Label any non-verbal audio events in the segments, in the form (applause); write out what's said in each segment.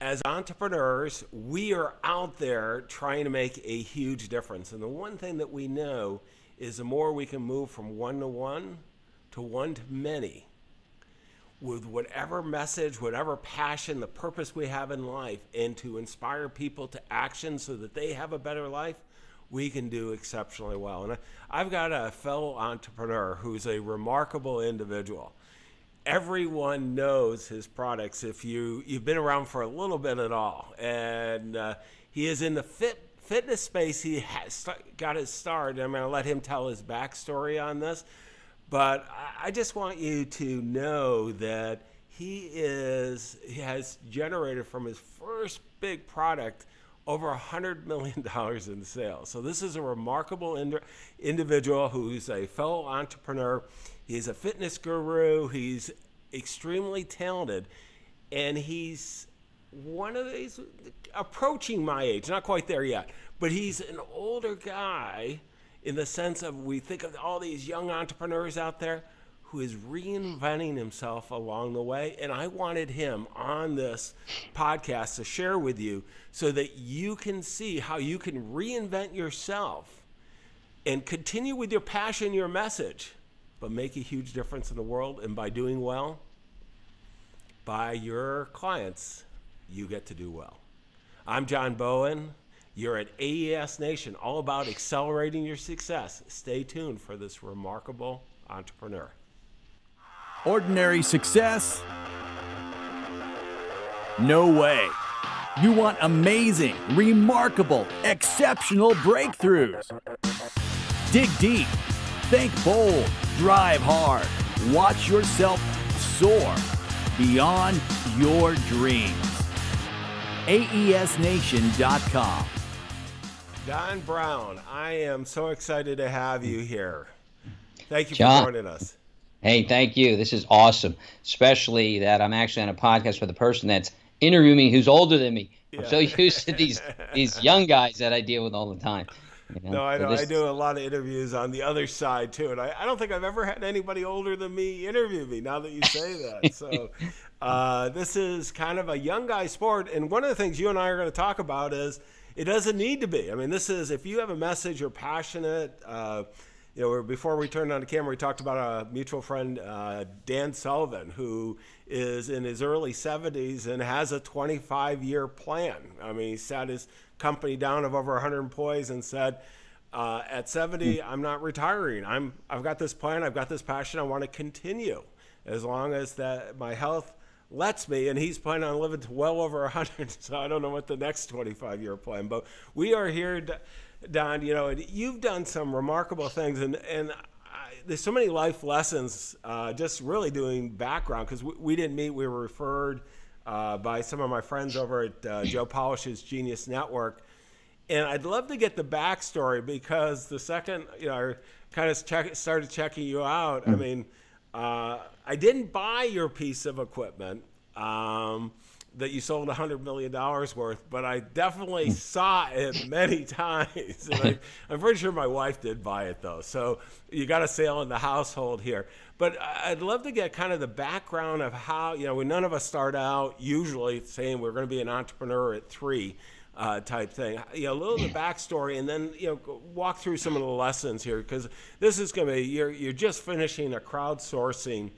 as entrepreneurs, we are out there trying to make a huge difference. And the one thing that we know is the more we can move from one to one to one to many with whatever message, whatever passion, the purpose we have in life, and to inspire people to action so that they have a better life, we can do exceptionally well. And I've got a fellow entrepreneur who's a remarkable individual everyone knows his products if you you've been around for a little bit at all. And uh, he is in the fit fitness space. He has got his start. I'm going to let him tell his backstory on this, but I just want you to know that he is he has generated from his first big product over a hundred million (laughs) dollars in sales. So this is a remarkable ind- individual who's a fellow entrepreneur. He's a fitness guru. He's extremely talented, and he's one of these approaching my age, not quite there yet, but he's an older guy in the sense of we think of all these young entrepreneurs out there who is reinventing himself along the way. And I wanted him on this podcast to share with you so that you can see how you can reinvent yourself and continue with your passion, your message, but make a huge difference in the world. And by doing well, by your clients, you get to do well. I'm John Bowen. You're at AES Nation, all about accelerating your success. Stay tuned for this remarkable entrepreneur. Ordinary success? No way. You want amazing, remarkable, exceptional breakthroughs. Dig deep, think bold, drive hard, watch yourself soar beyond your dreams. AESNation.com. Don Brown, I am so excited to have you here. Thank you John, for joining us. Hey, thank you. This is awesome, especially that I'm actually on a podcast with a person that's interviewing me who's older than me. Yeah. I'm so used to these these young guys that I deal with all the time. You know? No, I know. This... I do a lot of interviews on the other side too, and I, I don't think I've ever had anybody older than me interview me. Now that you say that, (laughs) so uh, this is kind of a young guy sport, and one of the things you and I are going to talk about is it doesn't need to be. I mean, this is if you have a message, you're passionate. Uh, you know, before we turned on the camera, we talked about a mutual friend, uh, Dan Sullivan, who is in his early 70s and has a 25 year plan. I mean, he sat his company down of over 100 employees and said, uh, at 70, I'm not retiring. I'm, I've got this plan, I've got this passion, I want to continue as long as that my health lets me. And he's planning on living to well over 100, (laughs) so I don't know what the next 25 year plan. But we are here, Don. You know, you've done some remarkable things, and and I, there's so many life lessons. Uh, just really doing background because we, we, didn't meet. We were referred uh, by some of my friends over at uh, Joe Polish's Genius Network. And I'd love to get the backstory because the second you know, I kind of check, started checking you out. Mm. I mean, uh, I didn't buy your piece of equipment um, that you sold $100 million worth, but I definitely mm. saw it many (laughs) times. I, am pretty sure my wife did buy it though. So you got a sale in the household here. But I'd love to get kind of the background of how, you know, when none of us start out usually saying we're going to be an entrepreneur at three. Uh, type thing. You know, a little of the backstory, and then you know, walk through some of the lessons here because this is going to be you're you're just finishing a crowdsourcing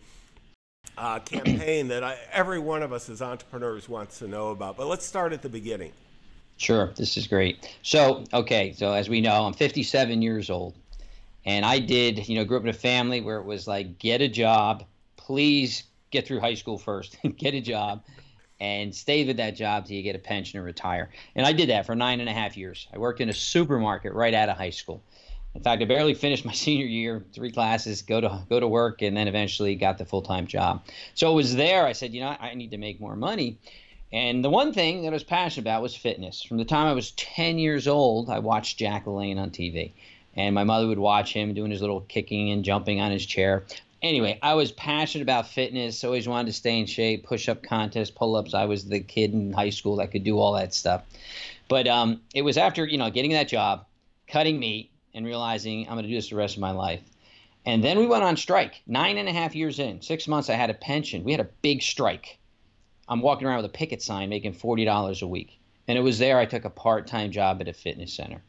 uh, campaign that I, every one of us as entrepreneurs wants to know about. But let's start at the beginning. Sure, this is great. So, okay, so as we know, I'm 57 years old. And I did, you know, grew up in a family where it was like, get a job, please get through high school first, (laughs) get a job, and stay with that job till you get a pension or retire. And I did that for nine and a half years. I worked in a supermarket right out of high school. In fact, I barely finished my (laughs) senior year, three classes, go to go to work, and then eventually got the full time job. So it was there. I said, you know, I need to make more money. And the one thing that I was passionate about was fitness. From the time I was 10 years old, I watched Jack LaLanne on TV and my mother would watch him doing his little kicking and jumping on his chair. Anyway, I was passionate about fitness, always wanted to stay in shape, push up contests, pull ups. I was the kid in high school that could do all that stuff. But um, it was after, you know, getting that job, cutting meat, and realizing I'm going to do this the rest of my life. And then we went on strike. Nine and a half years in, six months, I had a pension. We had a big strike I'm walking around with a picket sign making $40 a week. And it was there I took a part time job at a fitness center.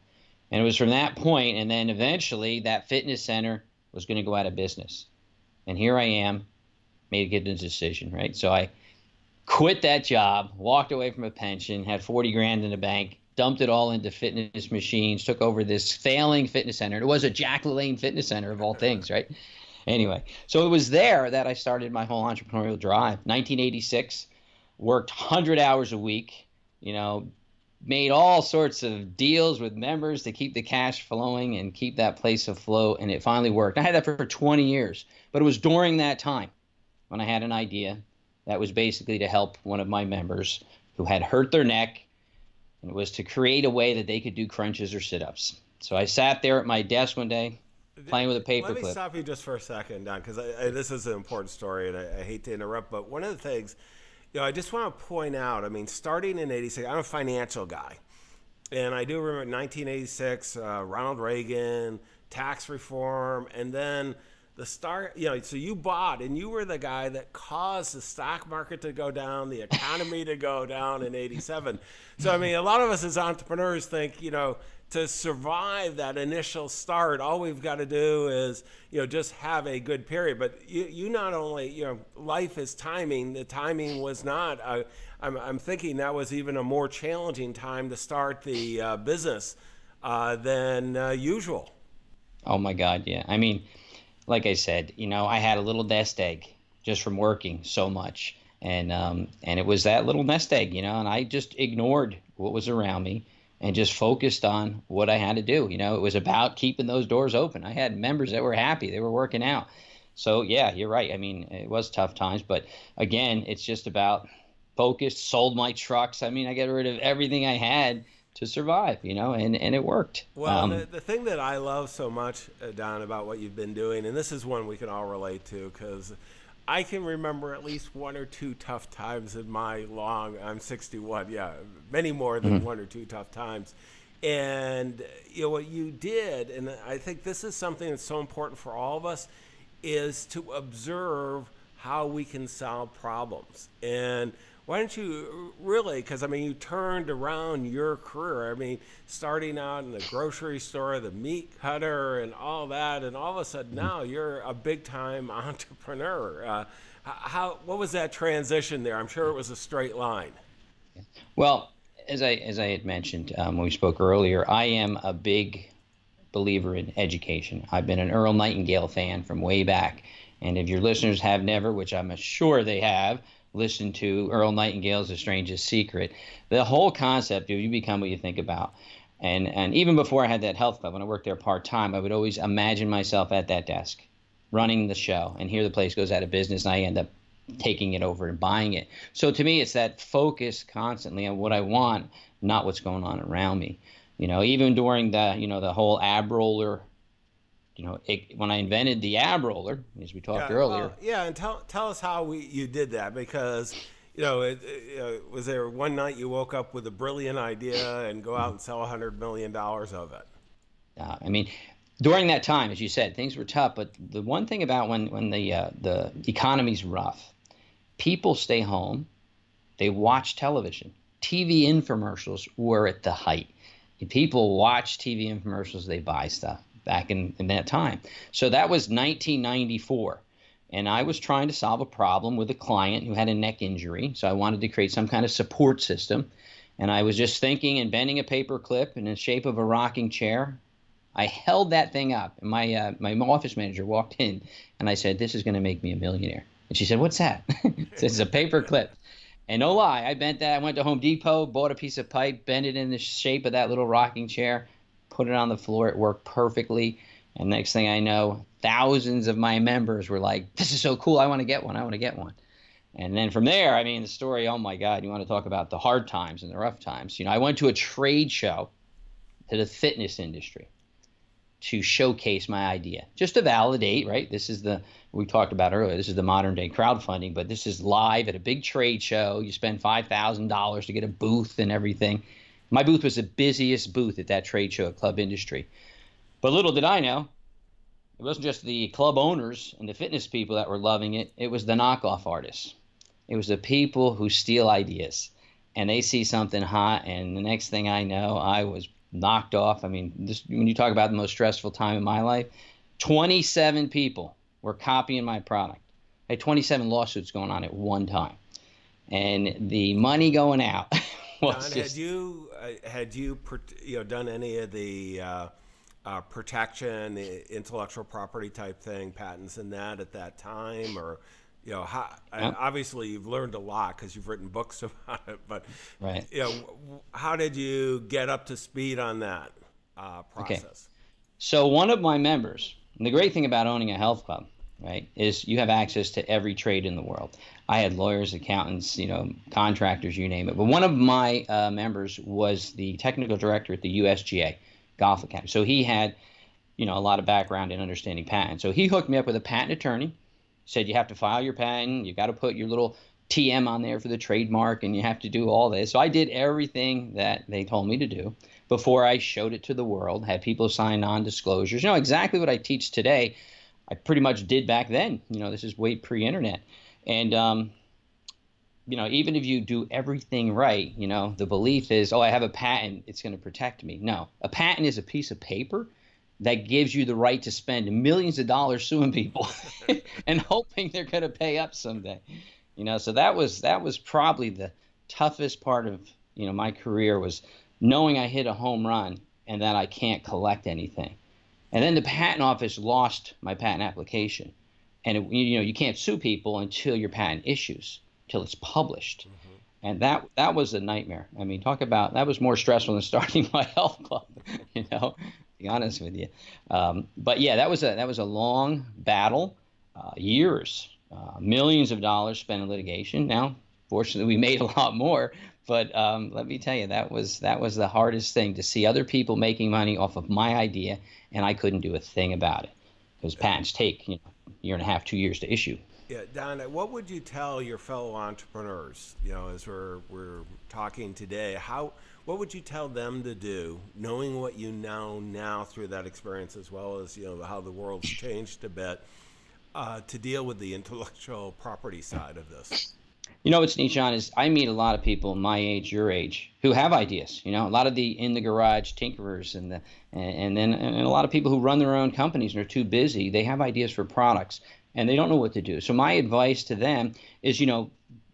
And it was from that point, and then eventually that fitness center was going to go out of business. And here I am, made a good decision, right? So I quit that job, walked away from a pension, had 40 grand in the bank, dumped it all into fitness machines, took over this failing fitness center. It was a Jack LaLanne fitness center of all things, right? Anyway, so it was there that I started my whole entrepreneurial drive. 1986, worked 100 hours a week, you know, made all sorts of deals with members to keep the cash flowing and keep that place afloat, and it finally worked. I had that for 20 years, but it was during that time when I had an idea that was basically to help one of my members who had hurt their neck, and it was to create a way that they could do crunches or sit-ups. So I sat there at my desk one day, playing with a paperclip. Let me stop you just for a second, Don, because this is an important story, and I, I hate to interrupt, but one of the things – you know, I just want to point out, I mean, starting in 86, I'm a financial guy. And I do remember 1986, uh, Ronald Reagan, tax reform, and then the start, you know, so you bought and you were the guy that caused the stock market to go down, the economy to go down in 87. So, I mean, a lot of us as entrepreneurs think, you know, to survive that initial start, all we've got to do is, you know, just have a good period. But you, you not only, you know, life is timing. The timing was not. Uh, I'm, I'm thinking that was even a more challenging time to start the uh, business uh, than uh, usual. Oh my God, yeah. I mean, like I said, you know, I had a little nest egg just from working so much, and um, and it was that little nest egg, you know, and I just ignored what was around me and just focused on what I had to do. You know, it was about keeping those doors open. I had members that were happy, they were working out. So, yeah, you're right. I mean, it was tough times, but again, it's just about focused, sold my trucks. I mean, I got rid of everything I had to survive, you know, and, and it worked. Well, um, the, the thing that I love so much, uh, Don, about what you've been doing, and this is one we can all relate to because I can remember at least one or two tough times in my long. I'm 61. Yeah, many more than mm-hmm. one or two tough times. And you know what you did, and I think this is something that's so important for all of us, is to observe how we can solve problems. And why don't you really because i mean you turned around your career. I mean starting out in the grocery store the meat cutter and all that and all of a sudden mm-hmm. now you're a big time (laughs) entrepreneur. Uh, how what was that transition there? I'm sure it was a straight line. Well as i as i had mentioned um, when we spoke earlier i am a big believer in education. I've been an earl nightingale fan from way back. And if your listeners have never which i'm sure they have listen to Earl Nightingale's The Strangest Secret. The whole concept of you become what you think about. And, and even before I had that health club, when I worked there part time, I would always imagine myself at that desk running the show. And here the place goes out of business, and I end up taking it over and buying it. So to me, it's that focus constantly on what I want, not what's going on around me. You know, even during the you know the whole ab roller you know, it, when I invented the ab roller, as we talked yeah, earlier. Yeah, and tell tell us how we you did that because you know, it, it, was there one night you woke up with a brilliant idea and go out and sell a hundred million dollars of it? Uh, I mean, during that time, as you said, things were tough. But the one thing about when when the uh, the economy's rough, people stay home, they watch television. TV infomercials were at the height. People watch TV infomercials, they buy stuff back in, in that time. So that was 1994. And I was trying to solve a problem with a client who had a neck injury. So I wanted to create some kind of support system. And I was just thinking and bending a paper clip in the shape of a rocking chair. I held that thing up, and my uh, my office manager walked in, and I said, "This is going to make me a millionaire." And she said, "What's that?" (laughs) "It's a paper clip." And no lie, I bent that. I went to Home Depot, bought a piece of pipe, bent it in the shape of that little rocking chair, put it on the floor. It worked perfectly. And next thing I know, thousands of my members were like, "This is so cool! I want to get one! I want to get one!" And then from there, I mean, the story. Oh my God! You want to talk about the hard times and the rough times? You know, I went to a trade show to the fitness industry to showcase my idea, just to validate. Right? This is the we talked about earlier. This is the modern day crowdfunding, but this is live at a big trade show. You spend five thousand dollars to get a booth and everything my booth was the busiest booth at that trade show at Club Industry. But little did I know, it wasn't just the club owners and the fitness people that were loving it, it was the knockoff artists. It was the people who steal ideas and they see something hot, and the next thing I know, I was knocked off. I mean, this, when you talk about the most stressful time in my life, 27 people were copying my product. I had 27 lawsuits going on at one time, and the money going out (laughs) was Don, just. had you had you you know done any of the uh, uh, protection, intellectual property type thing, patents and that at that time, or you know, how, yep. obviously you've learned a lot because you've written books (laughs) about it. But right. you know, how did you get up to speed on that uh, process? Okay. So one of my members, the great thing about owning a health club, right, is you have access to every trade in the world. I had lawyers, accountants, you know, contractors, you name it. But one of my uh, members was the technical director at the USGA Golf Academy. So he had, you know, a lot of background in understanding patents. So he hooked me up with a patent attorney said you have to file your patent, you got to put your little TM on there for the trademark, and you have to do all this. So I did everything that they told me to do before I showed it to the world, had people sign non disclosures. You know, exactly what I teach today, I pretty much did back then. You know, this is way pre internet. And, um, you know, even if you do everything right, you know, the belief is, oh, I have a patent, it's going to protect me. No, a patent is a piece of paper that gives you the right to spend millions of dollars suing people (laughs) and hoping they're going to pay up someday. You know, so that was that was probably the toughest part of you know my career was knowing I hit a home run and that I can't collect anything. And then the patent office lost my patent application, and it, you know you can't sue people until your patent issues, until it's published. Mm-hmm. And that that was a nightmare. I mean, talk about that was more stressful than starting my (laughs) health club. You know, to be honest with you. Um, but yeah, that was a that was a long battle, uh, years, uh, millions of dollars spent in litigation. Now, fortunately, we made a lot more. But um, let me tell you, that was that was the hardest thing to see other people making money off of my idea, and I couldn't do a thing about it because patents take you know year and a half, two years to issue. Yeah, Don, what would you tell your fellow entrepreneurs? You know, as we're we're talking today, how what would you tell them to do, knowing what you know now through that experience, as well as you know how the world's changed a bit, uh, to deal with the intellectual property side of this? You know what's neat, John, is I meet a lot of people my age, your age, who have ideas. You know, a lot of the in the garage tinkerers and the and, and then and a lot of people who run their own companies and are too busy. They have ideas for products and they don't know what to do. So my advice to them is, you know,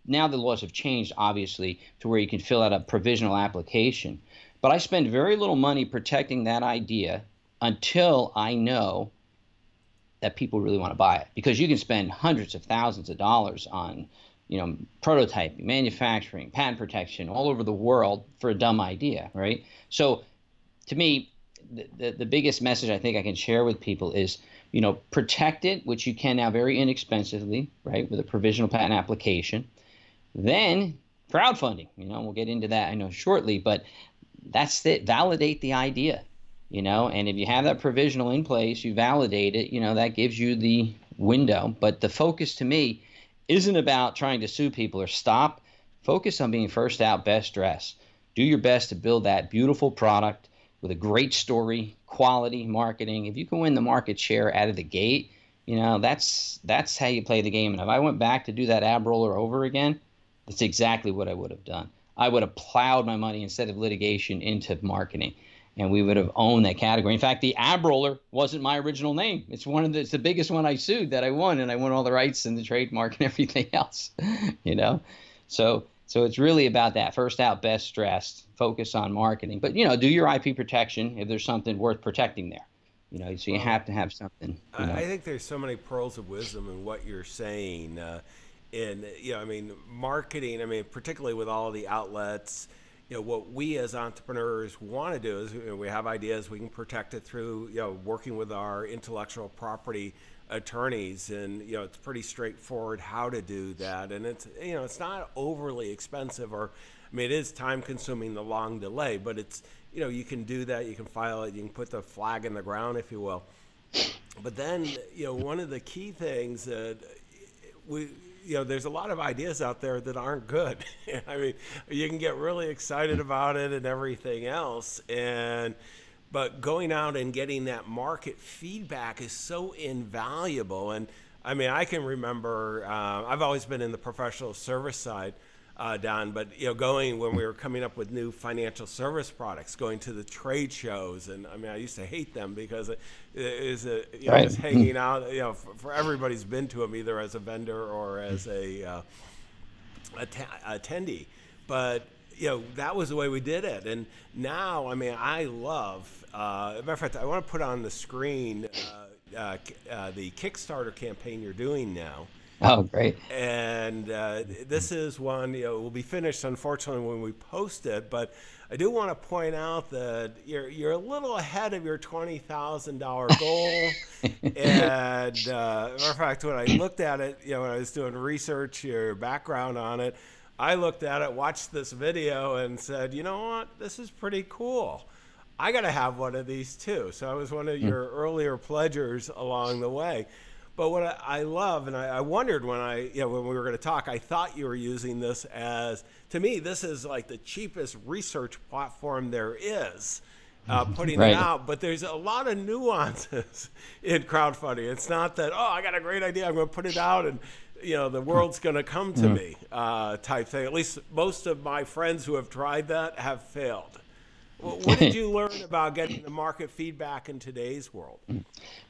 now the laws have changed, obviously, to where you can fill out a provisional application. But I spend very little money protecting that idea until I know that people really want to buy it. Because you can spend hundreds of thousands of dollars on, you know, prototyping, manufacturing, patent protection all over the world for a dumb idea, right? So to me, the, the, the biggest message I think I can share with people is, you know, protect it, which you can now very inexpensively, right, with a provisional patent application. Then crowdfunding, you know, we'll get into that I know shortly, but that's it. Validate the idea, you know, and if you have that provisional in place, you validate it, you know, that gives you the window. But the focus to me isn't about trying to sue people or stop. Focus on being first out, best dressed. Do your best to build that beautiful product with a great story, quality marketing. If you can win the market share out of the gate, you know, that's that's how you play the game. And if I went back to do that ab roller over again, that's exactly what I would have done. I would have plowed my money instead of litigation into marketing, and we would have owned that category. In fact, the ab roller wasn't my original name. It's one of the, it's the biggest one I sued that I won, and I won all the rights and the trademark and (laughs) everything else. you know, so so it's really about that first out, best dressed. Focus on marketing, but you know, do your IP protection if there's something worth protecting there. You know, so you well, have to have something. You know. I think there's so many pearls of wisdom in what you're saying. Uh, and you know, I mean, marketing. I mean, particularly with all the outlets. You know, what we as entrepreneurs want to do is you know, we have ideas. We can protect it through you know working with our intellectual property attorneys, and you know, it's pretty straightforward how to do that. And it's you know, it's not overly expensive, or I mean, it is time consuming, the long delay, but it's you know, you can do that. You can file it. You can put the flag in the ground, if you will. But then, you know, one of the key things that we you know, there's a lot of ideas out there that aren't good. (laughs) I mean, you can get really excited about it and everything else, and but going out and getting that market feedback is so invaluable. And I mean, I can remember. Uh, I've always been in the professional service side uh, Don. But you know, going when we were coming up with new financial service products, going to the trade shows, and I mean, I used to hate them because it is a, you know, right. just (laughs) hanging out. You know, for, for, everybody's been to them either as a vendor or as a uh, attendee, but you know that was the way we did it and now i mean i love uh, matter of fact i want to put on the screen uh, uh, uh, the kickstarter campaign you're doing now (laughs) Oh, great! And uh, this is one you know will be finished unfortunately when we post it, but I do want to point out that you're you're a little ahead of your twenty thousand dollar (laughs) goal. and uh, matter of fact, when I looked at it, you know, when I was doing research, your background on it, I looked at it, watched this video, and said, you know what, this is pretty cool. I got to have one of these too. So I was one of hmm. your earlier pledgers along the way. But what I, love, and I, I, wondered when I, you know, when we were going to talk, I thought you were using this as, to me, this is like the cheapest research platform there is. Uh, mm-hmm. putting right. it out, but there's a lot of nuances (laughs) in crowdfunding. It's not that oh, I got a great idea, I'm going to put it out, and you know the world's going to come to mm-hmm. me uh, type thing. At least most of my friends who have tried that have failed. What did (laughs) you learn about getting the market feedback in today's world?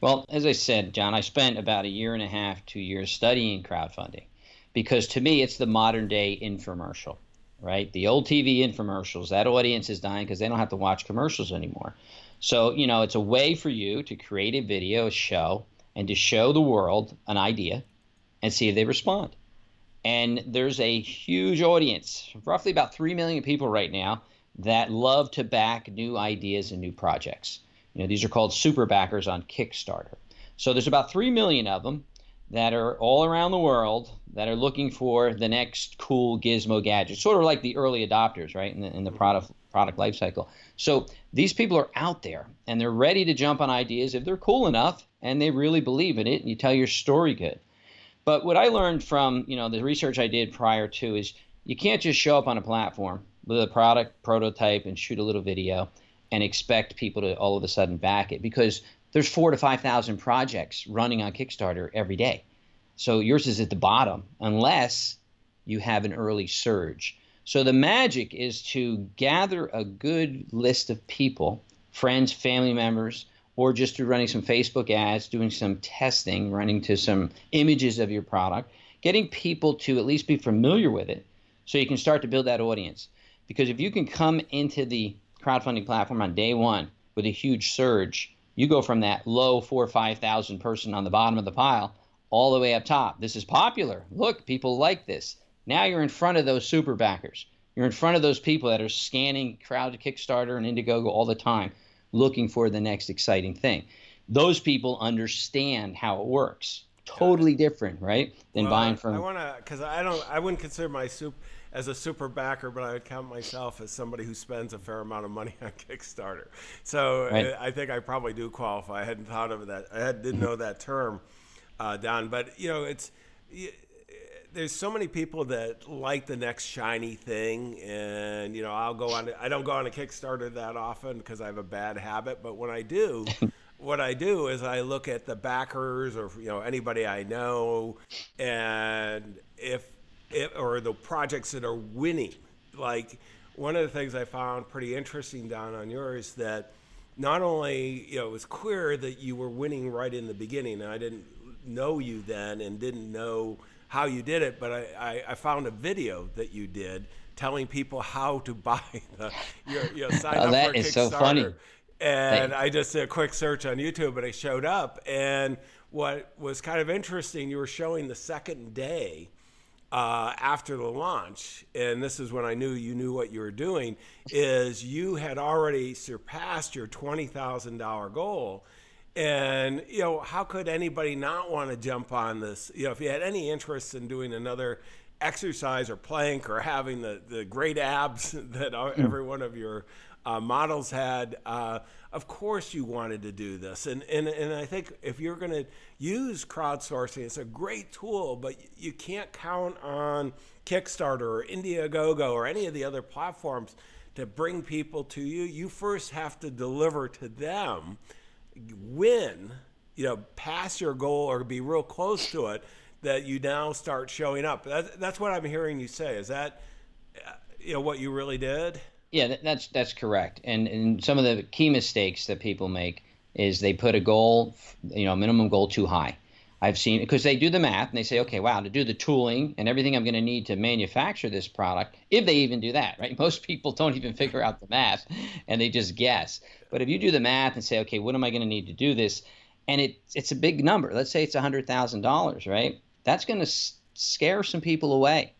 Well, as I said, John, I spent about a year and a half, two years studying crowdfunding because to me, it's the modern day infomercial, right? The old TV infomercials, that audience is dying because they don't have to watch commercials anymore. So, you know, it's a way for you to create a video, a show, and to show the world an idea and see if they respond. And there's a huge audience, roughly about 3 million people right now that love to back new ideas and new projects. You know, these are called super backers on Kickstarter. So there's about 3 million of them that are all around the world that are looking for the next cool gizmo gadget, sort of like the early adopters, right, in the, in the mm-hmm. product product life cycle. So these people are out there and they're ready to jump on ideas if they're cool enough and they really believe in it and you tell your story good. But what I learned from, you know, the research I did prior to is you can't just show up on a platform a product prototype and shoot a little video and expect people to all of a sudden back it because there's four to 5,000 projects running on Kickstarter every day. So yours is at the bottom unless you have an early surge. So the magic is to gather a good list of people, friends, family members, or just through running some Facebook ads, doing some testing, running to some images of your product, getting people to at least be familiar with it so you can start to build that audience. Because if you can come into the crowdfunding platform on day one with a huge surge, you go from that low four or five thousand person on the bottom of the pile all the way up top. This is popular. Look, people like this. Now you're in front of those super backers. You're in front of those people that are scanning crowd Kickstarter and Indiegogo all the time, looking for the next exciting thing. Those people understand how it works. Totally different, right? Than well, buying from. I want to, because I don't, I wouldn't consider my soup as a super backer, but I would count myself as somebody who spends a fair amount of money (laughs) on Kickstarter. So right. I, I, think I probably do qualify. I hadn't thought of that. I had, didn't know that term, uh, Don. But you know, it's there's so many people that like the next shiny thing, and you know, I'll go on. I don't go on a Kickstarter that often because I have a bad habit. But when I do. (laughs) what I do is I look at the backers or you know anybody I know, and if or the projects that are winning. Like one of the things I found pretty interesting down on yours that not only you know it was clear that you were winning right in the beginning, and I didn't know you then and didn't know how you did it, but I, I, I found a video that you did telling people how to (laughs) buy the your, you know, sign oh, up that for is so funny. And I just did a quick search on YouTube, and it showed up. And what was kind of interesting, you were showing the second day uh, after the launch, and this is when I knew you knew what you were doing, is you had already surpassed your twenty thousand dollar goal. And you know, how could anybody not want to jump on this? You know, if you had any interest in doing another exercise or plank or having the, the great abs (laughs) that hmm. every one of your uh, models had, uh, of course you wanted to do this. And, and, and I think if you're going to use crowdsourcing, it's a great tool, but you can't count on Kickstarter or Indiegogo or any of the other platforms to bring people to you. You first have to deliver to them, win, you know, pass your goal or be real close to it, that you now start showing up. That's, that's what I'm hearing you say. Is that, uh, you know, what you really did? Yeah, that's that's correct. And and some of the key mistakes that people make is they put a goal, you know, minimum goal too high. I've seen because they do the math and they say, okay, wow, to do the tooling and everything I'm going to need to manufacture this product, if they even do that, right? (laughs) Most people don't even figure out the math and they just guess. But if you do the math and say, okay, what am I going to need to do this? And it it's a big number. Let's say it's $100,000, right? That's going to scare some people away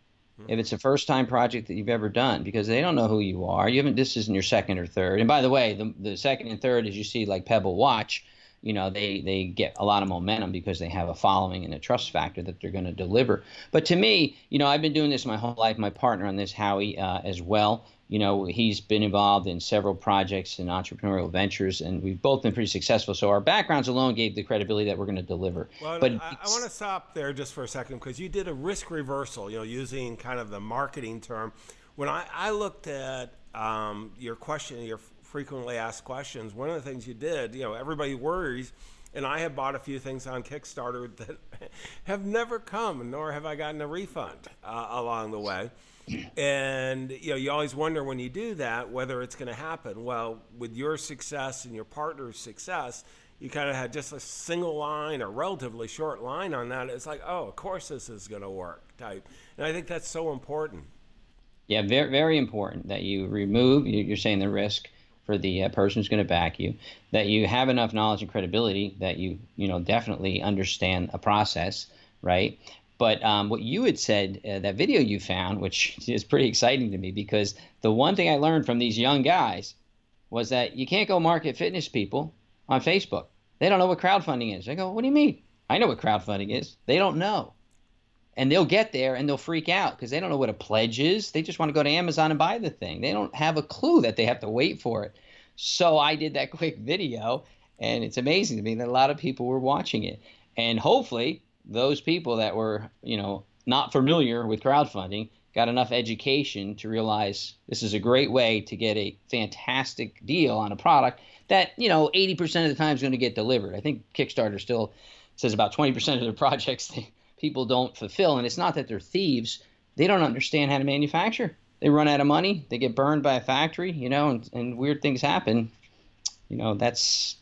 if it's a first time project that you've ever done because they don't know who you are. You haven't this isn't your second or third. And by the way, the the second and third as you see like Pebble Watch, you know, they they get a lot of momentum because they have a following and a trust factor that they're going to deliver. But to me, you know, I've been doing this my whole life. My partner on this, Howie, uh, as well you know, he's been involved in several projects and entrepreneurial ventures, and we've both been pretty successful. So our backgrounds alone gave the credibility that we're going to deliver. Well, but I, I want to stop there just for a second because you did a risk reversal, you know, using kind of the marketing term. When I, I looked at um, your question, your frequently asked questions, one of the things you did, you know, everybody worries and I have bought a few things on Kickstarter (laughs) that have never come, nor have I gotten a refund uh, along the way and you know you always wonder when you do that whether it's going to happen. Well with your success and your partner's success you kind of had just a single line or relatively short line on that. It's like oh of course this is going to work type. And i think that's so important. Yeah very very important that you remove you're saying the risk for the uh, person who's going to back you that you have enough knowledge and credibility that you you know definitely understand a process right but um, what you had said, uh, that video you found, which (laughs) is pretty exciting to me, because the one thing I learned from these young guys was that you can't go market fitness people on Facebook. They don't know what crowdfunding is. I go, what do you mean? I know what crowdfunding is. They don't know. And they'll get there and they'll freak out because they don't know what a pledge is. They just want to go to Amazon and buy the thing. They don't have a clue that they have to wait for it. So I did that (laughs) quick video, and it's amazing to me that a lot of people were watching it. And hopefully, those people that were, you know, not familiar with crowdfunding got enough education to realize this is a great way to get a fantastic deal on a product that, you know, 80% of the time is going to get delivered. I think Kickstarter still says about 20% of the (laughs) projects people don't fulfill. And it's not that they're thieves, they don't understand how to manufacture. They run out of money, they get burned by a factory, you know, and, and weird things happen. You know, that's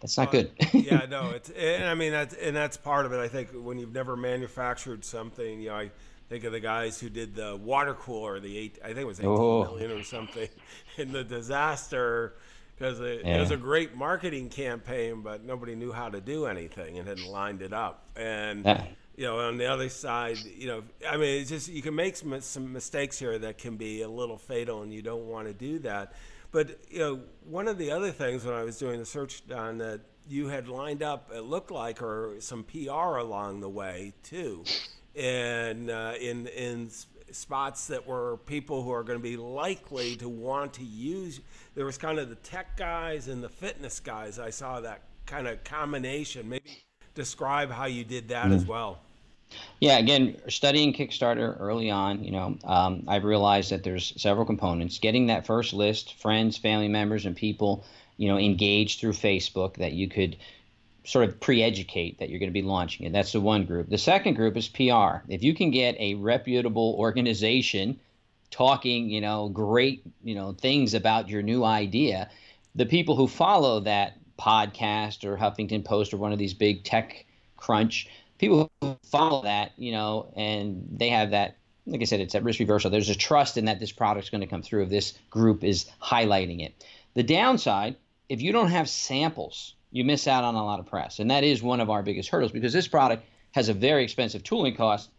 that's not uh, good. (laughs) yeah, no, it's and I mean that's and that's part of it. I think when you've never manufactured something, you know, I think of the guys who did the water cooler, the eight, I think it was eighteen oh. million or something, (laughs) in the disaster because it, yeah. it, was a great marketing campaign, but nobody knew how to do anything and hadn't lined it up. And yeah. you know, on the other side, you know, I mean, it's just you can make some, some mistakes here that can be a little fatal, and you don't want to do that. But you know, one of the other things when I was doing the search on that you had lined up, it looked like, or some PR along the way too, and uh, in in spots that were people who are going to be likely to want to use. There was kind of the tech guys and the fitness guys. I saw that kind of combination. Maybe describe how you did that mm-hmm. as well. Yeah, again, studying Kickstarter early on, you know, um, I've realized that there's several components. Getting that first list, friends, family members, and people, you know, engaged through Facebook that you could sort of pre-educate that you're going to be launching it. That's the one group. The second group is PR. If you can get a reputable organization talking, you know, great, you know, things about your new idea, the people who follow that podcast or Huffington Post or one of these big tech crunch people who follow that, you know, and they have that. Like I said, it's a risk reversal. There's a trust in that this product's going to come through if this group is highlighting it. The downside, if you don't have samples, you miss out on a lot of press, and that is one of our biggest hurdles because this product has a very expensive tooling cost.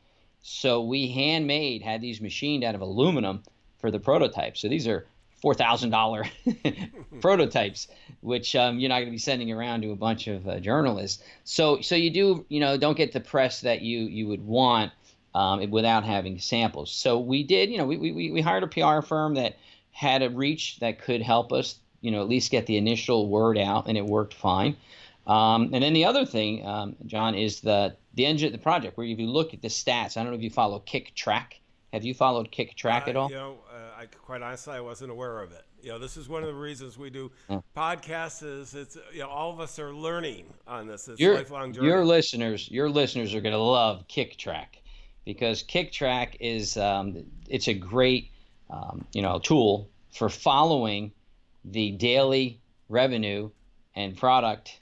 So we handmade had these machined out of aluminum for the prototype. So these are four thousand dollar (laughs) prototypes, which um, you're not going to be sending around to a bunch of uh, journalists. So so you do you know don't get the press that you you would want um, without having samples. So we did you know we, we we hired a PR firm that had a reach that could help us you know at least get the initial word out, and it worked fine. Um, and then the other thing, um, John, is the the engine the project where if you look at the stats, I don't know if you follow Kicktraq Have you followed Kicktraq uh, at all? You know, uh, I, quite honestly, I wasn't aware of it. You know, this is one of the reasons we do podcasts. Is it's you know all of us are learning on this. It's your, lifelong journey. Your listeners, your listeners are going to love Kicktraq because Kicktraq is um, it's a great um, you know tool for following the daily revenue and product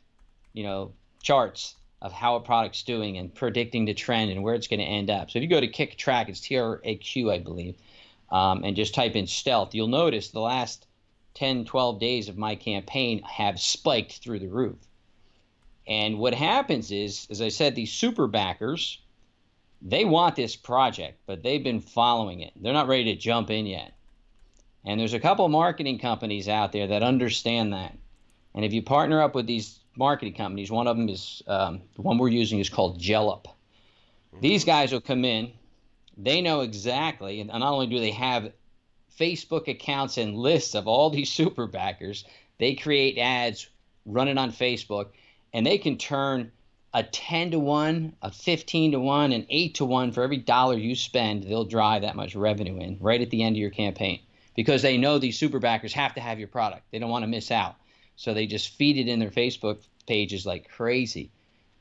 you know charts of how a product's doing and predicting the trend and where it's going to end up. So if you go to Kicktraq, it's T R A Q, I believe, um, and just type in stealth, you'll notice the last 10, 12 days of my campaign have spiked through the roof. And what happens is, as I said, these super backers, they want this project, but they've been following it. They're not ready to jump in yet. And there's a couple marketing companies out there that understand that. And if you partner up with these marketing companies, one of them is um, the one we're using is called Jellop. These guys will come in, they know exactly, and not only do they have Facebook accounts and lists of all these (laughs) super backers, they create ads, run it on Facebook, and they can turn a 10 to 1, a 15 to 1, an 8 to 1 for every dollar you spend, they'll drive that much revenue in right at the end of your campaign because they know these super backers have to have your product. They don't want to miss out. So they just feed it in their Facebook pages like crazy.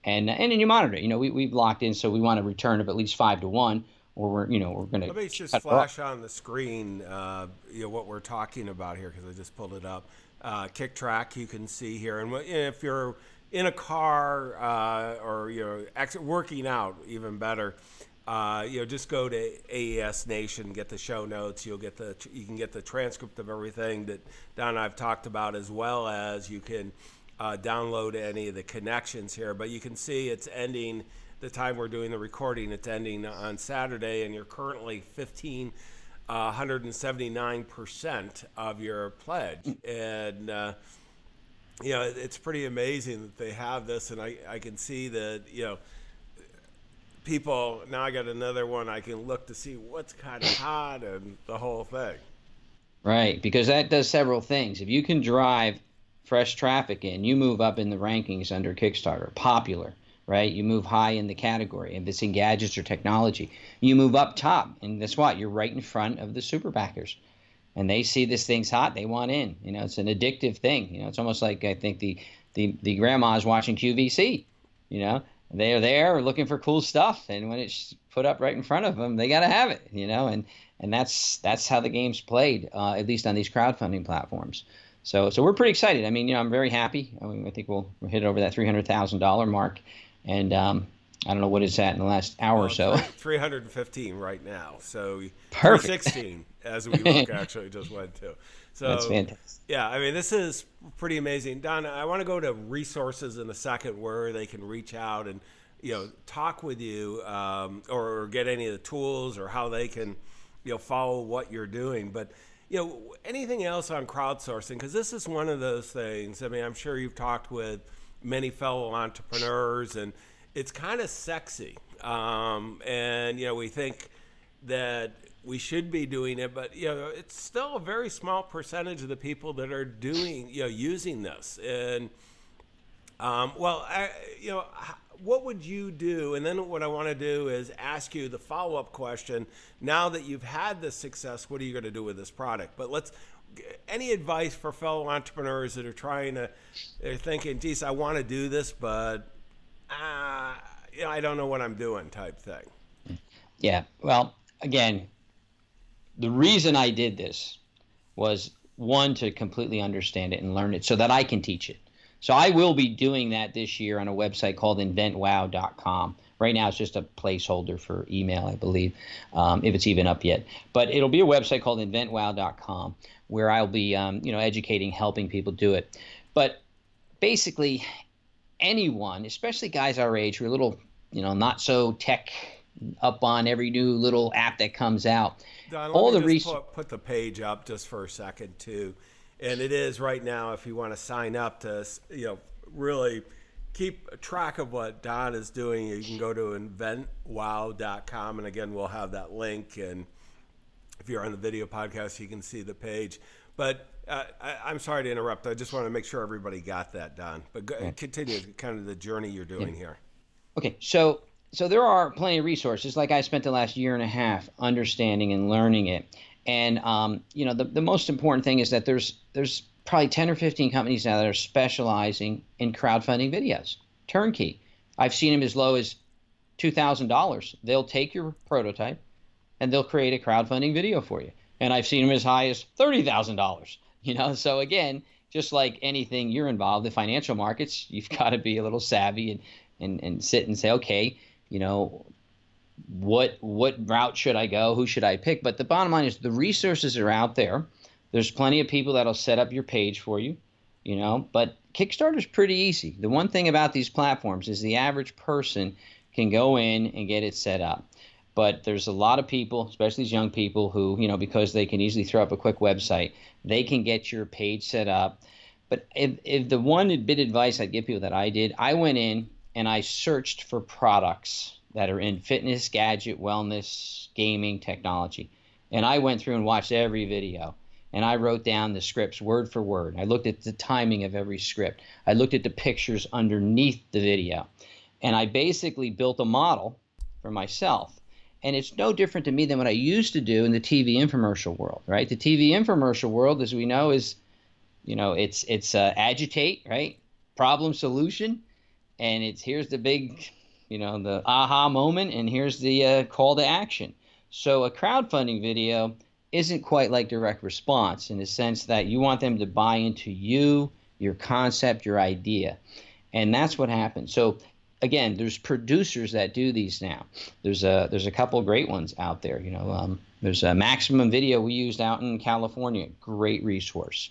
And and then you monitor it. You know, we, we've locked in, so we want a return of at least 5 to 1 or we're you know we're going to let me just flash on the screen uh, you know what we're talking about here because I just pulled it up. Uh, Kicktraq you can see here, and if you're in a car uh, or you know ex- working out, even better. Uh, you know, just go to AES Nation, get the show notes. You'll get the you can get the transcript of everything that Don and I've talked about, as well as you can uh, download any of the connections here. But you can see it's ending the time we're doing the recording. It's ending on Saturday, and you're currently 15. Uh, 179% of your pledge. And, uh, you know, it's pretty amazing that they have this. And I, I can see that, you know, people, now I got another one. I can look to see what's kind of hot and the whole thing. Right. Because that does several things. If you can drive fresh traffic in, you move up in the rankings under Kickstarter, popular right? You move high in the category. If it's in gadgets or technology, you move up top. And guess what? You're right in front of the super backers. And they see this thing's hot, they want in. You know, it's an addictive thing. You know, it's almost like I think the the, the grandma's watching QVC. You know, they're there looking for cool stuff, and when it's put up right in front of them, they got to have it. You know, and and that's that's how the game's played, uh, at least on these crowdfunding platforms. So so we're pretty excited. I mean, you know, I'm very happy. I, mean, I think we'll, we'll hit over that three hundred thousand dollar mark and um, I don't know what it's at in the last hour well, or so. 315 right now. So Perfect. 316 as we look actually just went to. So That's fantastic. Yeah, I mean this is pretty amazing. Don, I want to go to resources in a second where they can reach out and you know talk with you um, or, or get any of the tools or how they can you know follow what you're doing. But you know anything else on crowdsourcing because this is one of those things. I mean I'm sure you've talked with many fellow entrepreneurs, and it's kind of sexy. Um, and you know, we think that we should be doing it, but you know, it's still a very small percentage of the people that are doing, you know, using this. And um, well, I, you know, what would you do? And then what I want to do is ask you the follow up question. Now that you've had this success, what are you going to do with this product? But let's any advice for fellow entrepreneurs that are trying to, they're thinking, geez, I want to do this, but uh, you know, I don't know what I'm doing type thing. Yeah. Well, again, the reason I did this was one, to completely understand it and learn it so that I can teach it. So I will be doing that this year on a website called inventwow.com. Right now, it's just a placeholder for email, I believe, um, if it's even up yet. But it'll be a website called inventwow.com where I'll be, um, you know, educating, helping people do it. But basically, anyone, especially guys our age who are a little, you know, not so tech up on every new little app that comes out. Don, all the research. Put, put the page up just for a second too, and it is right now. If you want to sign up to, you know, really keep track of what Don is doing, you can go to inventwow.com, and again, we'll have that link and if you're on the video podcast, you can see the page. But uh, I, am sorry to interrupt. I just want to make sure everybody got that Don. But go, yeah. continue kind of the journey you're doing yeah. here. Okay, so so there are plenty of resources. Like I spent the last year and a half understanding and learning it. And um, you know, the, the most important thing is that there's there's probably 10 or 15 companies now that are specializing in crowdfunding videos, turnkey. I've seen them as low as $2,000. They'll take your prototype and they'll create a crowdfunding video for you. And I've seen them as high as $30,000. (laughs) You know, so again, just like anything you're involved in financial markets, you've (laughs) got to be a little savvy and, and, and sit and say, okay, you know, what what route should I go? Who should I pick? But the bottom line is the resources are out there. There's plenty of people that'll set up your page for you, you know, but Kickstarter's pretty easy. The one thing about these platforms is the average person can go in and get it set up. But there's a lot of people, especially these young people, who, you know, because they can easily throw up a quick website, they can get your page set up. But if, if the one bit advice I'd give people that I did, I went in and I searched for products that are in fitness, gadget, wellness, gaming, technology. And I went through and watched every video and I wrote down the scripts word for word. I looked at the timing of every script. I looked at the pictures underneath the video. And I basically built a model for myself. And it's no different to me than what I used to do in the TV infomercial world, right? The TV infomercial world, as we know, is, you know, it's it's uh, agitate, right? Problem solution, and it's here's the big, you know, the aha moment, and here's the uh, call to action. So a crowdfunding video isn't quite like direct response in the sense that you want them to buy into you, your concept, your idea. And that's what happens. So again, there's producers that do these now. There's a there's a couple great ones out there. You know, um, there's a Maximum Video we used out in California, great resource.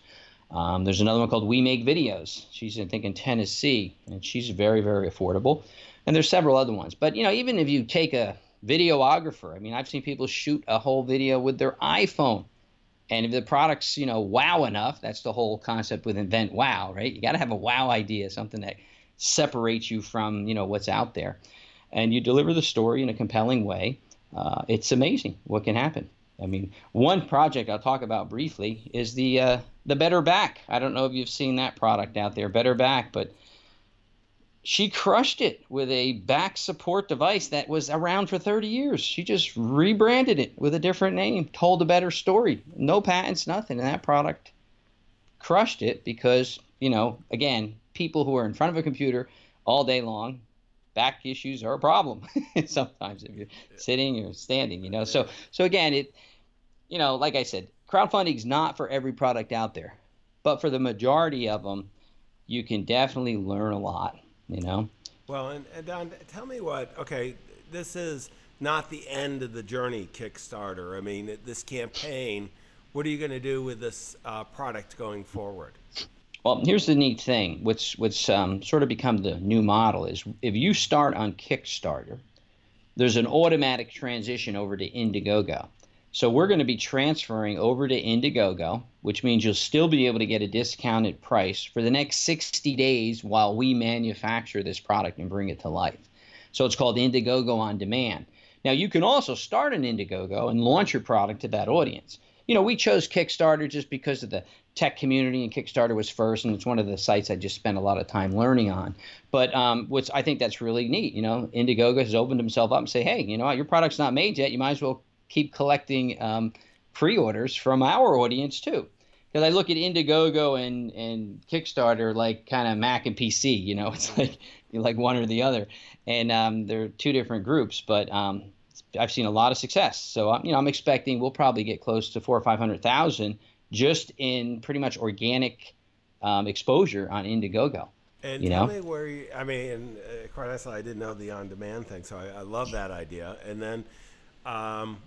Um, there's another one called We Make Videos. She's I think in Tennessee, and she's very very affordable. And there's several other ones. But you know, even if you take a videographer. I mean, I've seen people shoot a whole video with their iPhone. And if the product's, you know, wow enough, that's the whole concept with invent wow, right? You got to have a wow idea, something that separates you from, you know, what's out there. And you deliver the story in a compelling way. Uh, it's amazing what can happen. I mean, one project I'll talk about briefly is the uh, the Better Back. I don't know if you've seen that product out there, Better Back, but she crushed it with a back support device that was around for 30 years. She just rebranded it with a different name, told a better story. No patents, nothing. And that product crushed it because, you know, again, people who are in front of a computer all day long, back issues are a problem (laughs) sometimes if you're sitting or standing, you know. So so again, it you know, like I said, crowdfunding is not for every product out there. But for the majority of them, you can definitely learn a lot you know? Well, and, and Don, tell me what, okay, this is not the end of the journey, Kickstarter. I mean, this campaign, what are you going to do with this uh, product going forward? Well, here's the neat thing, which which um, sort of become the new model is if you start on Kickstarter, there's an automatic transition over to Indiegogo. So we're going to be transferring over to Indiegogo, which means you'll still be able to get a discounted price for the next 60 days while we manufacture this product and bring it to life. So it's called Indiegogo on demand. Now you can also start an Indiegogo and launch your product to that audience. You know, we chose Kickstarter just because of the tech community, and Kickstarter was first, and it's one of the sites I just spent a lot of time learning on. But um, what's I think that's really neat. You know, Indiegogo has opened himself up and say, hey, you know, what? your product's not made yet. You might as well keep collecting um, pre-orders from our audience too. Because I look at Indiegogo and, and Kickstarter like kind of Mac and PC, you know, (laughs) it's like like one or the other, and um, they're two different groups. But um, I've seen a lot of success, so you know I'm expecting we'll probably get close to four or five hundred thousand just in pretty much organic um, exposure on Indiegogo. And you tell know? me where you, I mean, uh, quite honestly, I didn't know the on-demand thing, so I, I love that idea. And then, um,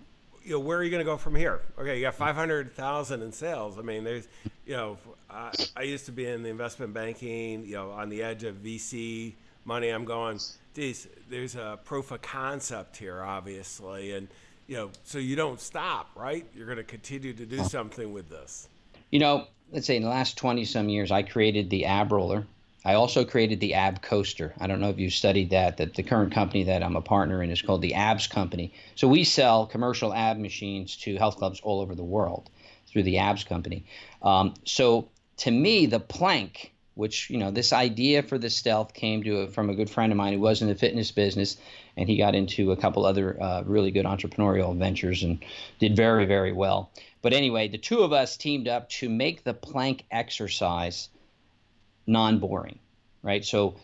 you know, where are you going to go from here? Okay, you got 500,000 in sales. I mean, there's, you know, I, I, used to be in the investment banking, you know, on the edge of VC money. I'm going, geez, there's a proof of concept here, obviously. And, you know, so you don't stop, right? You're going to continue to do something with this. You know, let's say in the last 20 some years, I created the ab roller I also created the AB Coaster. I don't know if you studied that. That the current company that I'm a partner in is called the ABS Company. So we sell commercial AB machines to health clubs all over the world through the ABS Company. Um, so to me, the plank which you know this idea for the stealth came to a, from a good friend of mine who was in the fitness business and he got into a couple other uh, really good entrepreneurial ventures and did very very well but anyway the two of us teamed up to make the plank exercise non-boring right so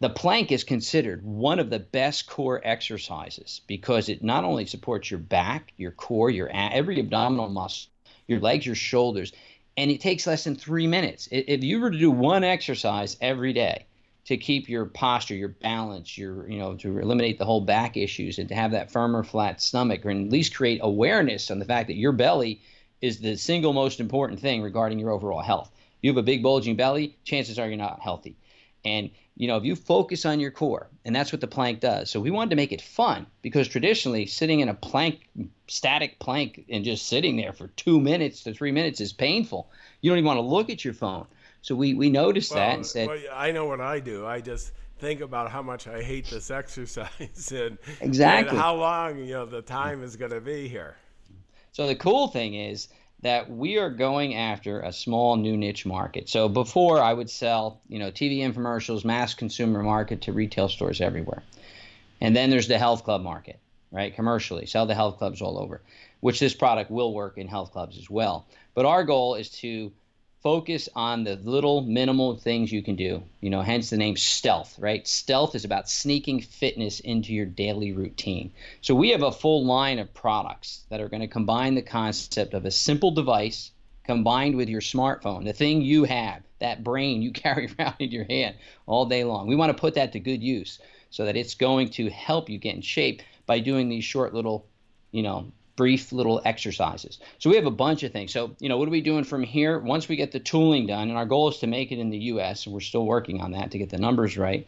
the plank is considered one of the best core exercises because it not only supports your back your core your every abdominal muscle your legs your shoulders and it takes less than three minutes. If you were to do one exercise every day to keep your posture, your balance, your you know to eliminate the whole back issues and to have that firmer, flat stomach, or at least create awareness on the fact that your belly is the single most important thing regarding your overall health. You have a big bulging belly, chances are you're not healthy. And you know, if you focus on your core, and that's what the plank does. So we wanted to make it fun because traditionally sitting in a plank, static plank, and just sitting there for two minutes to three minutes is painful. You don't even want to look at your phone. So we, we noticed well, that and said, well, I know what I do. I just think about how much I hate this (laughs) exercise and, exactly and how long you know the time is going to be here. So the cool thing is that we are going after a small new niche market. So before I would sell, you know, TV infomercials, mass consumer market to retail stores everywhere. And then there's the health club market, right? Commercially, sell the health clubs all over, which this product will work in health clubs as well. But our goal is to focus on the little minimal things you can do. You know, hence the name stealth, right? Stealth is about sneaking fitness into your daily routine. So we have a full line of products that are going to combine the concept of a simple device combined with your smartphone, the thing you have, that brain you (laughs) carry around in your hand all day long. We want to put that to good use so that it's going to help you get in shape by doing these short little, you know, brief little exercises. So we have a bunch of things. So, you know, what are we doing from here? Once we get the tooling done, and our goal is to make it in the US, and we're still working on that to get the numbers right.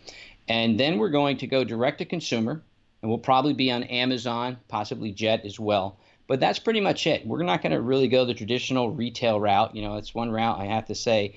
And then we're going to go direct to consumer, and we'll probably be on Amazon, possibly Jet as well. But that's pretty much it. We're not going to really go the traditional retail route. You know, it's one route I have to say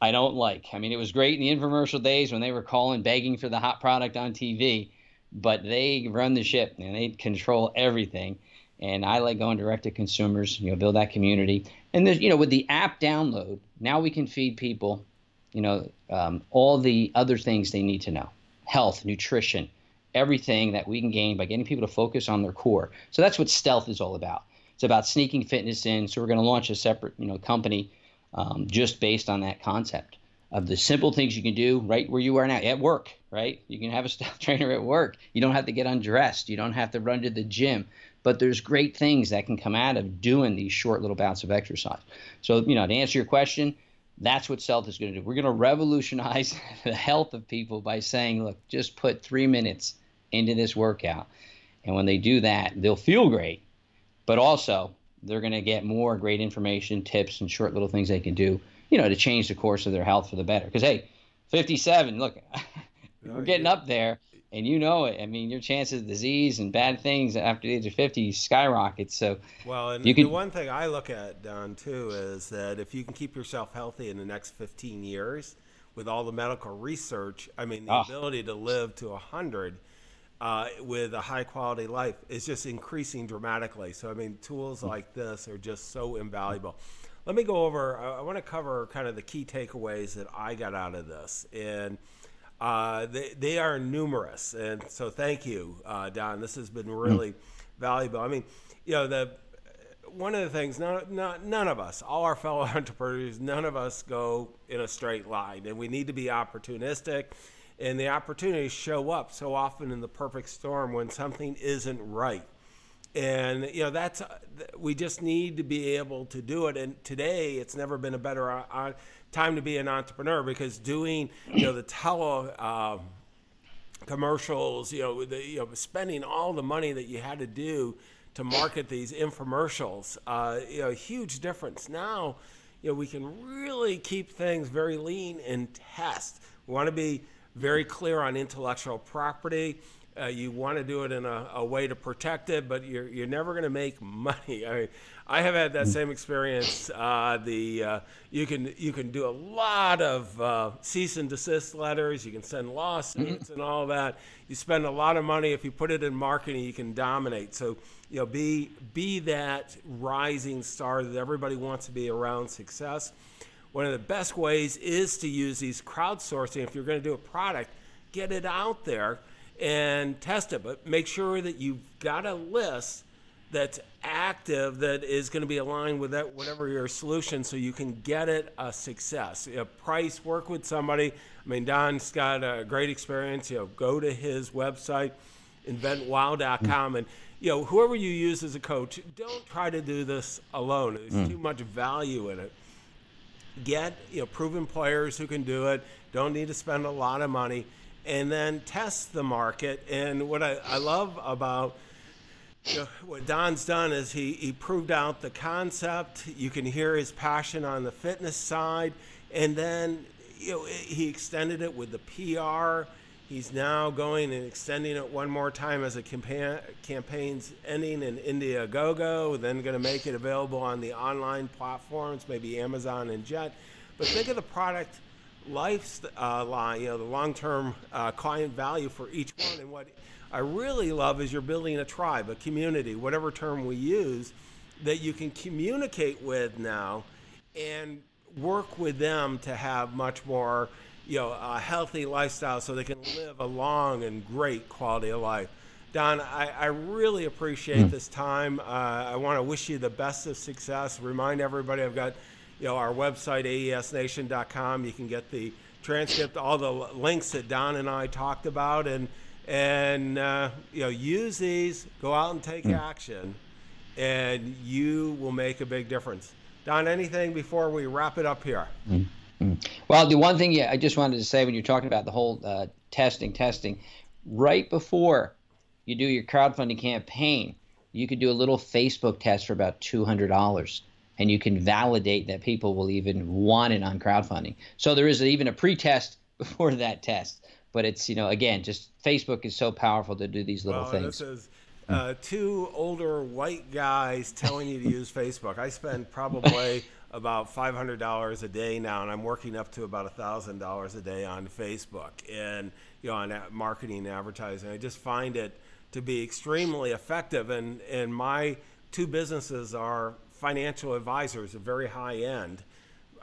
I don't like. I mean, it was great in the infomercial days when they were calling, begging for the hot product on TV, but they run the ship and they control everything and I like going direct to consumers. You know, build that community, and there's you know with the app download now we can feed people, you know, um, all the other things they need to know, health, nutrition, everything that we can gain by getting people to focus on their core. So that's what stealth is all about. It's about sneaking fitness in. So we're going to launch a separate you know company um, just based on that concept of the simple things you can do right where you are now at work right you can have a stealth (laughs) trainer at work you don't have to get undressed you don't have to run to the gym but there's great things that can come out of doing these short little bouts of exercise. So, you know, to answer your question, that's what Stealth is going to do. We're going to revolutionize (laughs) the health of people by saying, look, just put three minutes into this workout. And when they do that, they'll feel great, but also they're going to get more great information, tips, and short little things they can do, you know, to change the course of their health for the better. Because, hey, 57, look, (laughs) we're getting up there and you know it. I mean, your chances of disease and bad things after the age of 50 skyrocket. So, well, and you can, the one thing I look at, Don, too, is that if you can keep yourself healthy in the next 15 years with all the medical research, I mean, the oh. ability to live to 100 uh, with a high quality life is just increasing dramatically. So, I mean, tools like this are just so invaluable. Let me go over, I, I want to cover kind of the key takeaways that I got out of this. And uh, they, they are numerous. And so thank you, uh, Don. This has been hmm. really mm. valuable. I mean, you know, the one of the things, none, none, none of us, all our fellow (laughs) entrepreneurs, none of us go in a straight line. And we need to be opportunistic. And the opportunities show up so often in the perfect storm when something isn't right. And, you know, that's, we just need to be able to do it. And today, it's never been a better uh, time to be an entrepreneur because doing you know the tele uh, commercials, you know, the, you know, spending all the money that you had to do to market these infomercials, uh, you know, huge difference. Now, you know, we can really keep things very lean and test. We want to be very clear on intellectual property. Uh, you want to do it in a, a, way to protect it, but you're, you're never going to make (laughs) money. I mean, I have had that same experience. Uh, the uh, you can you can do a lot of uh, cease and desist letters. You can send lawsuits and all that. You spend a lot of money if you put it in marketing. You can dominate. So you know, be be that rising star that everybody wants to be around success. one of the best ways is to use these crowdsourcing. If you're going to do a product, get it out there and test it, but make sure that you've got a list that's active that is going to be aligned with that whatever your solution so you can get it a success. You know, price work with somebody. I mean don's got a great experience. You know go to his website inventwow.com and you know whoever you use as a coach don't try to do this alone. There's mm. too much value in it. Get you know proven players who can do it. Don't need to spend a lot of money and then test the market and what i, I love about you know, what Don's done is he, he proved out the concept. You can hear his passion on the fitness side, and then you know he extended it with the PR. He's now going and extending it one more time as a campaign campaign's ending in Indiegogo, then going to make it available on the online platforms, maybe Amazon and Jet. But think of the product life uh, line, you know, the long-term uh, client value for each one, and what I really love is you're building a tribe, a community, whatever term we use, that you can communicate with now and work with them to have much more, you know, a healthy lifestyle so they can live a long and great quality of life. Don, I, I really appreciate mm. this time. Uh, I want to wish you the best of success. Remind everybody I've got, you know, our website, aesnation.com. You can get the transcript, all the links that Don and I talked about, and and uh, you know use these go out and take mm. action and you will make a big difference don anything before we wrap it up here mm. well the one thing yeah, i just wanted to say when you're talking about the whole uh, testing testing right before you do your crowdfunding campaign you could do a little facebook test for about $200 and you can validate that people will even want it on crowdfunding. So there is even a pre-test (laughs) before that test but it's you know again just facebook is so powerful to do these little well, things. this is uh, two older white guys telling you to (laughs) use facebook. I spend probably about $500 a day now and i'm working up to about $1000 a day on facebook and you know on marketing and advertising. I just find it to be extremely effective and and my two businesses are financial advisors a very high end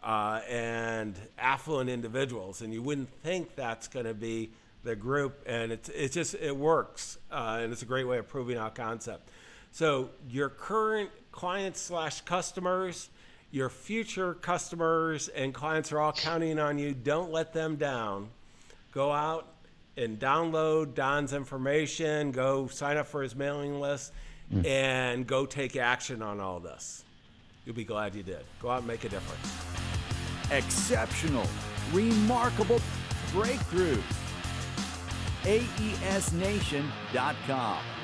uh, and affluent individuals, and you wouldn't think that's going to be the group, and it's it's just it works, uh, and it's a great way of proving our concept. So your current clients slash customers, your future customers and clients are all counting on you. Don't let them down. Go out and download Don's information. Go sign up for his mailing list, mm. and go take action on all this. You'll be glad you did. Go out and make a difference exceptional, remarkable breakthrough. AESNation.com.